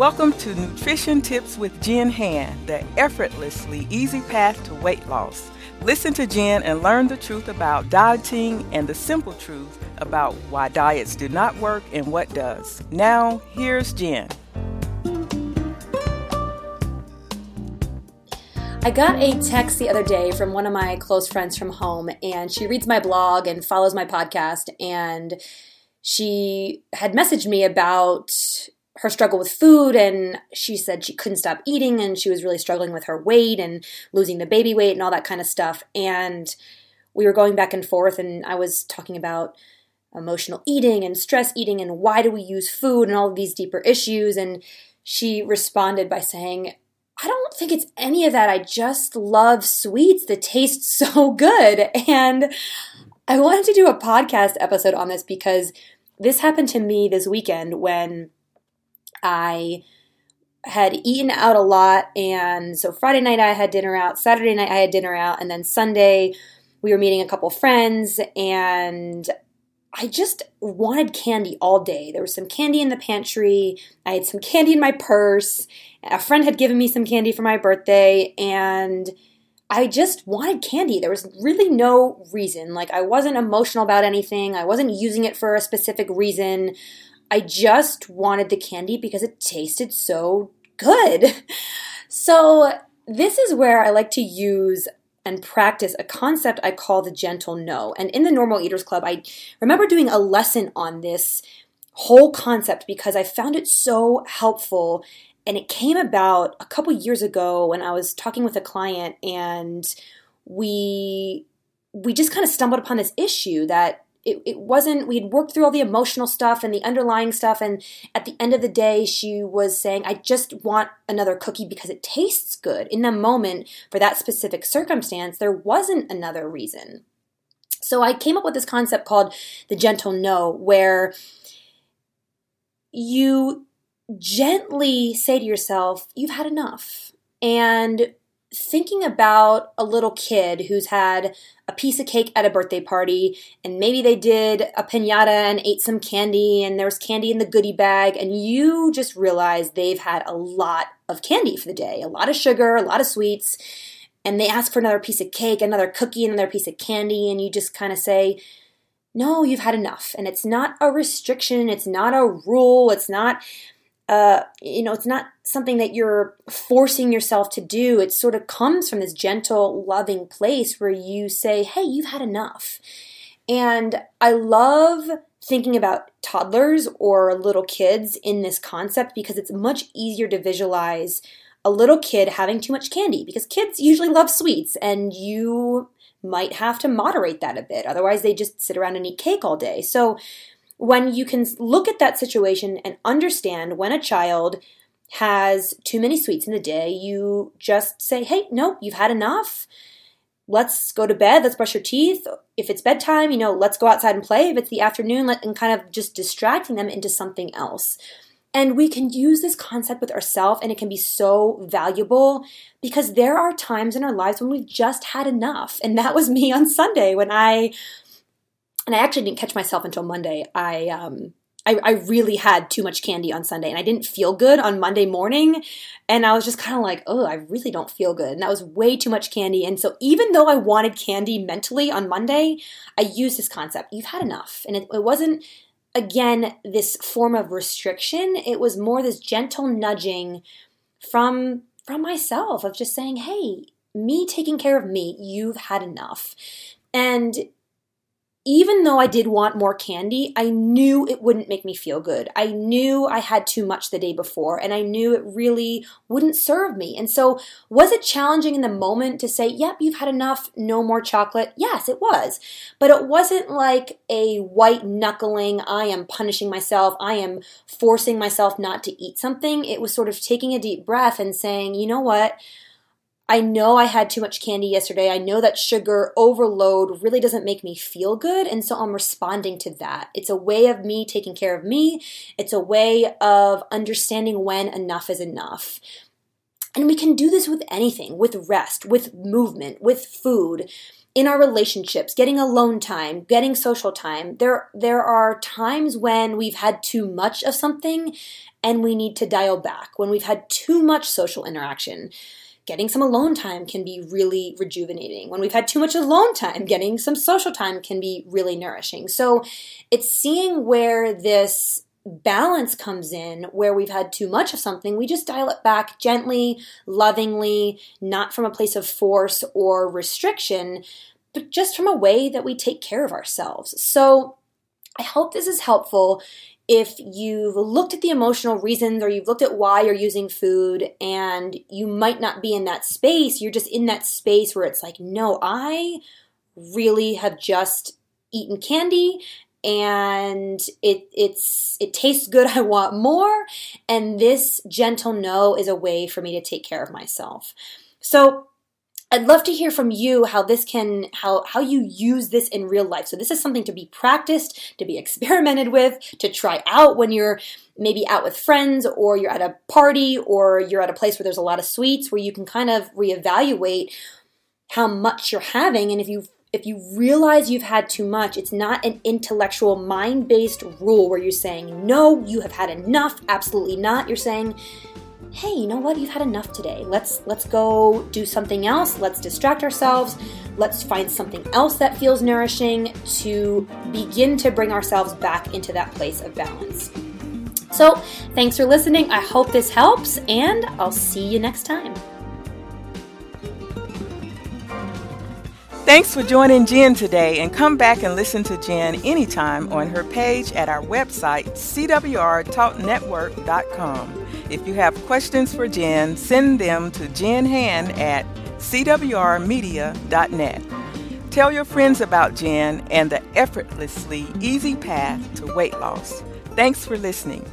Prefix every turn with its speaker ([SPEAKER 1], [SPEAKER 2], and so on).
[SPEAKER 1] Welcome to Nutrition Tips with Jenn Hand, the effortlessly easy path to weight loss. Listen to Jenn and learn the truth about dieting and the simple truth about why diets do not work and what does. Now, here's Jenn.
[SPEAKER 2] I got a text the other day from one of my close friends from home, and she reads my blog and follows my podcast. And she had messaged me about her struggle with food, and she said she couldn't stop eating, and she was really struggling with her weight and losing the baby weight and all that kind of stuff. And we were going back and forth, and I was talking about emotional eating and stress eating and why do we use food and all of these deeper issues. And she responded by saying, I don't think it's any of that. I just love sweets that taste so good. And I wanted to do a podcast episode on this because this happened to me this weekend when I had eaten out a lot. And so Friday night I had dinner out, Saturday night I had dinner out, and then Sunday we were meeting a couple friends and I just wanted candy all day. There was some candy in the pantry. I had some candy in my purse. A friend had given me some candy for my birthday, and I just wanted candy. There was really no reason. Like, I wasn't emotional about anything, I wasn't using it for a specific reason. I just wanted the candy because it tasted so good. So, this is where I like to use and practice a concept I call the gentle no. And in the Normal Eaters Club, I remember doing a lesson on this whole concept because I found it so helpful. And it came about a couple years ago when I was talking with a client and we we just kind of stumbled upon this issue that it, it wasn't we had worked through all the emotional stuff and the underlying stuff and at the end of the day she was saying i just want another cookie because it tastes good. In the moment for that specific circumstance there wasn't another reason. So i came up with this concept called the gentle no where you gently say to yourself you've had enough and thinking about a little kid who's had a piece of cake at a birthday party and maybe they did a pinata and ate some candy and there was candy in the goodie bag and you just realize they've had a lot of candy for the day, a lot of sugar, a lot of sweets, and they ask for another piece of cake, another cookie, another piece of candy and you just kind of say, "No, you've had enough." And it's not a restriction, it's not a rule, it's not uh, you know, it's not something that you're forcing yourself to do. It sort of comes from this gentle, loving place where you say, hey, you've had enough. And I love thinking about toddlers or little kids in this concept because it's much easier to visualize a little kid having too much candy because kids usually love sweets and you might have to moderate that a bit. Otherwise, they just sit around and eat cake all day. So, when you can look at that situation and understand when a child has too many sweets in the day, you just say, hey, no, you've had enough. Let's go to bed. Let's brush your teeth. If it's bedtime, you know, let's go outside and play. If it's the afternoon, let, and kind of just distracting them into something else. And we can use this concept with ourselves, and it can be so valuable because there are times in our lives when we've just had enough. And that was me on Sunday when I and I actually didn't catch myself until Monday. I um I, I really had too much candy on Sunday and I didn't feel good on Monday morning. And I was just kind of like, oh, I really don't feel good. And that was way too much candy. And so even though I wanted candy mentally on Monday, I used this concept. You've had enough. And it, it wasn't again this form of restriction. It was more this gentle nudging from from myself of just saying, hey, me taking care of me, you've had enough. And even though I did want more candy, I knew it wouldn't make me feel good. I knew I had too much the day before, and I knew it really wouldn't serve me. And so, was it challenging in the moment to say, Yep, you've had enough, no more chocolate? Yes, it was. But it wasn't like a white knuckling, I am punishing myself, I am forcing myself not to eat something. It was sort of taking a deep breath and saying, You know what? I know I had too much candy yesterday. I know that sugar overload really doesn't make me feel good. And so I'm responding to that. It's a way of me taking care of me, it's a way of understanding when enough is enough. And we can do this with anything with rest, with movement, with food. in our relationships, getting alone time, getting social time. There there are times when we've had too much of something and we need to dial back. When we've had too much social interaction, getting some alone time can be really rejuvenating. When we've had too much alone time, getting some social time can be really nourishing. So it's seeing where this balance comes in where we've had too much of something, we just dial it back gently, lovingly, not from a place of force or restriction, but just from a way that we take care of ourselves. So I hope this is helpful if you've looked at the emotional reasons or you've looked at why you're using food and you might not be in that space, you're just in that space where it's like, no, I really have just eaten candy and it it's it tastes good i want more. And this gentle no is a way for me to take care of myself. So I'd love to hear from you how this can how how you use this in real life. So this is something to be practiced, to be experimented with, to try out when you're maybe out with friends or you're at a party or you're at a place where there's a lot of sweets where you can kind of reevaluate how much you're having and if you if you realize you've had too much, it's not an intellectual, mind based rule where you're saying, no, you have had enough. Absolutely not. You're saying, hey, you know what? You've had enough today. Let's let's go do something else. Let's distract ourselves. Let's find something else that feels nourishing to begin to bring ourselves back into that place of balance. So, thanks for listening. I hope this helps, and I'll see you next time.
[SPEAKER 1] Thanks for joining Jenn today and come back and listen to Jenn anytime on her page at our website, cwrtalknetwork.com. If you have questions for Jenn, send them to Jenn Hand at cwrmedia.net. Tell your friends about Jenn and the effortlessly easy path to weight loss. Thanks for listening.